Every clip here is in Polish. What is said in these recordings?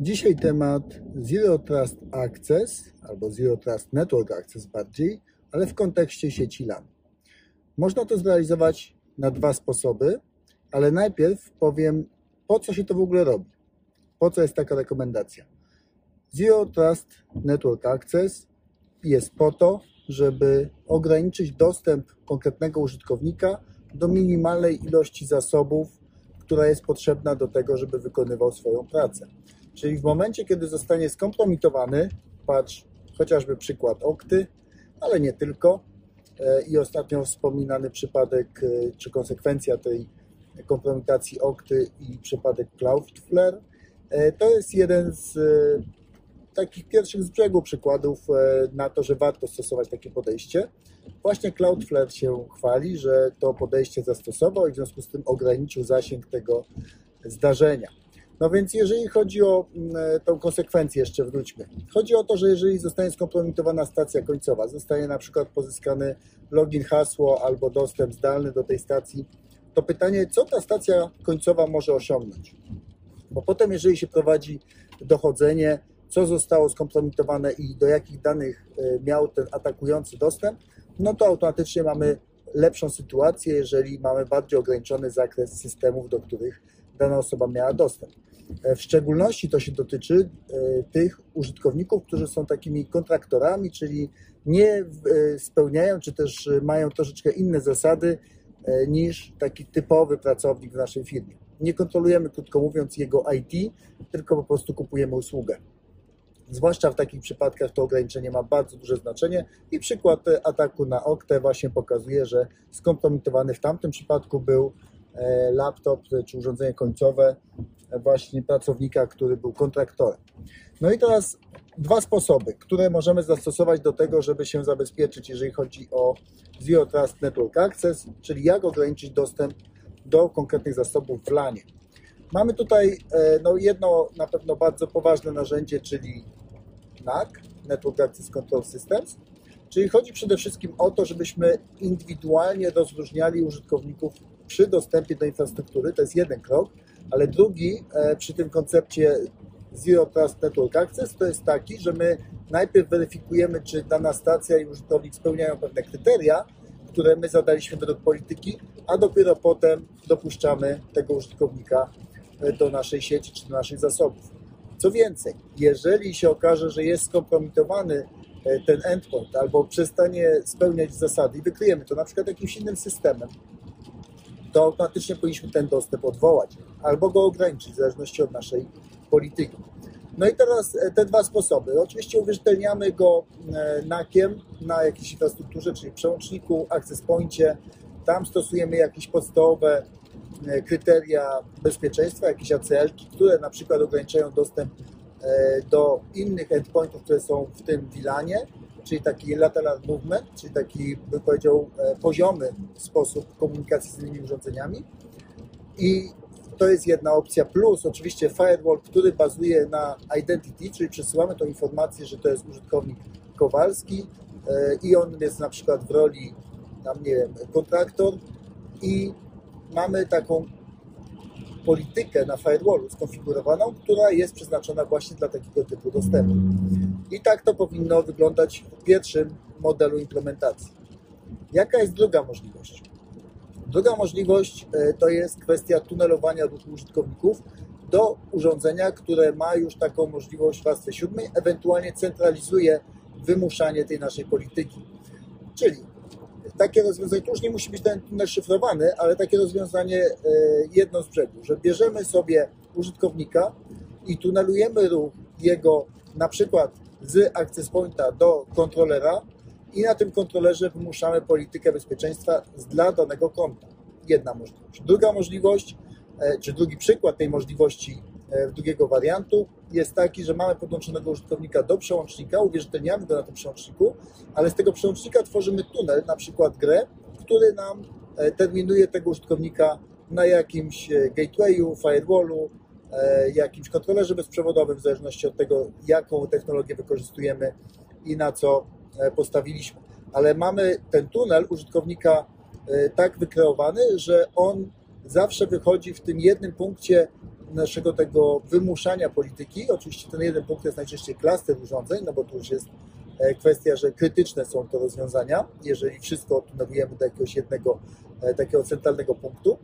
Dzisiaj temat Zero Trust Access albo Zero Trust Network Access bardziej, ale w kontekście sieci LAN. Można to zrealizować na dwa sposoby, ale najpierw powiem, po co się to w ogóle robi. Po co jest taka rekomendacja? Zero Trust Network Access jest po to, żeby ograniczyć dostęp konkretnego użytkownika do minimalnej ilości zasobów, która jest potrzebna do tego, żeby wykonywał swoją pracę. Czyli w momencie, kiedy zostanie skompromitowany, patrz chociażby przykład Okty, ale nie tylko, e, i ostatnio wspominany przypadek, e, czy konsekwencja tej kompromitacji Okty i przypadek Cloudflare, e, to jest jeden z takich pierwszych z brzegu przykładów na to, że warto stosować takie podejście. Właśnie Cloudflare się chwali, że to podejście zastosował i w związku z tym ograniczył zasięg tego zdarzenia. No więc jeżeli chodzi o mm, e, tą konsekwencję, jeszcze wróćmy. Chodzi o to, że jeżeli zostanie skompromitowana stacja końcowa, zostaje na przykład pozyskany login, hasło albo dostęp zdalny do tej stacji, to pytanie, co ta stacja końcowa może osiągnąć? Bo potem, jeżeli się prowadzi dochodzenie, co zostało skompromitowane i do jakich danych e, miał ten atakujący dostęp, no to automatycznie mamy lepszą sytuację, jeżeli mamy bardziej ograniczony zakres systemów, do których dana osoba miała dostęp. E, w szczególności to się dotyczy e, tych użytkowników, którzy są takimi kontraktorami, czyli nie e, spełniają, czy też mają troszeczkę inne zasady niż taki typowy pracownik w naszej firmie. Nie kontrolujemy, krótko mówiąc, jego IT, tylko po prostu kupujemy usługę. Zwłaszcza w takich przypadkach to ograniczenie ma bardzo duże znaczenie i przykład ataku na Oktę właśnie pokazuje, że skompromitowany w tamtym przypadku był laptop czy urządzenie końcowe właśnie pracownika, który był kontraktorem. No i teraz dwa sposoby, które możemy zastosować do tego, żeby się zabezpieczyć, jeżeli chodzi o Zero Trust Network Access, czyli jak ograniczyć dostęp do konkretnych zasobów w LANie. Mamy tutaj e, no, jedno na pewno bardzo poważne narzędzie, czyli NAC, Network Access Control Systems, czyli chodzi przede wszystkim o to, żebyśmy indywidualnie rozróżniali użytkowników przy dostępie do infrastruktury, to jest jeden krok, ale drugi e, przy tym koncepcie Zero Trust Network Access to jest taki, że my najpierw weryfikujemy, czy dana stacja i użytkownik spełniają pewne kryteria, które my zadaliśmy według polityki, a dopiero potem dopuszczamy tego użytkownika e, do naszej sieci czy do naszych zasobów. Co więcej, jeżeli się okaże, że jest skompromitowany e, ten endpoint albo przestanie spełniać zasady i wykryjemy to na przykład jakimś innym systemem, to automatycznie powinniśmy ten dostęp odwołać albo go ograniczyć w zależności od naszej polityki. No i teraz e, te dwa sposoby. Oczywiście uwierzytelniamy go e, nakiem na jakiejś infrastrukturze, czyli przełączniku, access pointie. Tam stosujemy jakieś podstawowe kryteria bezpieczeństwa, jakieś ACL, które na przykład ograniczają dostęp do innych endpointów, które są w tym VLANie czyli taki lateral movement, czyli taki, bym powiedział, e, poziomy sposób komunikacji z innymi urządzeniami. I to jest jedna opcja, plus oczywiście firewall, który bazuje na identity, czyli przesyłamy tą informację, że to jest użytkownik Kowalski e, i on jest na przykład w roli, tam nie wiem, kontraktor i mamy taką politykę na firewallu skonfigurowaną, która jest przeznaczona właśnie dla takiego typu dostępu. I tak to powinno wyglądać w pierwszym modelu implementacji. Jaka jest druga możliwość? Druga możliwość e, to jest kwestia tunelowania ruchu użytkowników do urządzenia, które ma już taką możliwość w warstwie siódmej, ewentualnie centralizuje wymuszanie tej naszej polityki. Czyli takie rozwiązanie, to już nie musi być ten tunel szyfrowany, ale takie rozwiązanie e, jedno z brzegu, że bierzemy sobie użytkownika i tunelujemy ruch jego na przykład z access pointa do kontrolera i na tym kontrolerze wymuszamy politykę bezpieczeństwa dla danego konta. Jedna możliwość. Druga możliwość, e, czy drugi przykład tej możliwości drugiego wariantu jest taki, że mamy podłączonego użytkownika do przełącznika, uwierzytelniamy go na tym przełączniku, ale z tego przełącznika tworzymy tunel, na przykład grę, który nam e, terminuje tego użytkownika na jakimś gatewayu, firewallu, E, jakimś kontrolerze bezprzewodowym, w zależności od tego, jaką technologię wykorzystujemy i na co e, postawiliśmy. Ale mamy ten tunel użytkownika e, tak wykreowany, że on zawsze wychodzi w tym jednym punkcie naszego tego wymuszania polityki. Oczywiście ten jeden punkt jest najczęściej klaster urządzeń, no bo tu już jest e, kwestia, że krytyczne są to rozwiązania, jeżeli wszystko tunelujemy do jakiegoś jednego e, takiego centralnego punktu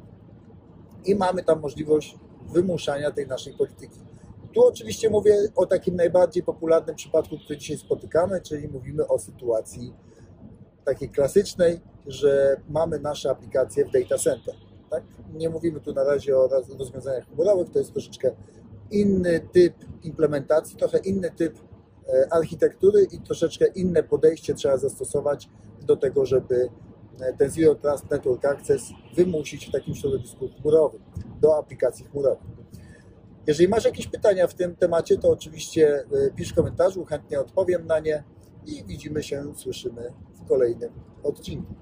i mamy tam możliwość wymuszania tej naszej polityki. Tu oczywiście mówię o takim najbardziej popularnym przypadku, który dzisiaj spotykamy, czyli mówimy o sytuacji takiej klasycznej, że mamy nasze aplikacje w data center. Tak? Nie mówimy tu na razie o rozwiązaniach chmurowych, to jest troszeczkę inny typ implementacji, trochę inny typ e, architektury i troszeczkę inne podejście trzeba zastosować do tego, żeby e, ten Zero Trust Network Access wymusić w takim środowisku chmurowym, do aplikacji chmurowych. Jeżeli masz jakieś pytania w tym temacie, to oczywiście e, pisz w komentarzu, chętnie odpowiem na nie i widzimy się, słyszymy w kolejnym odcinku.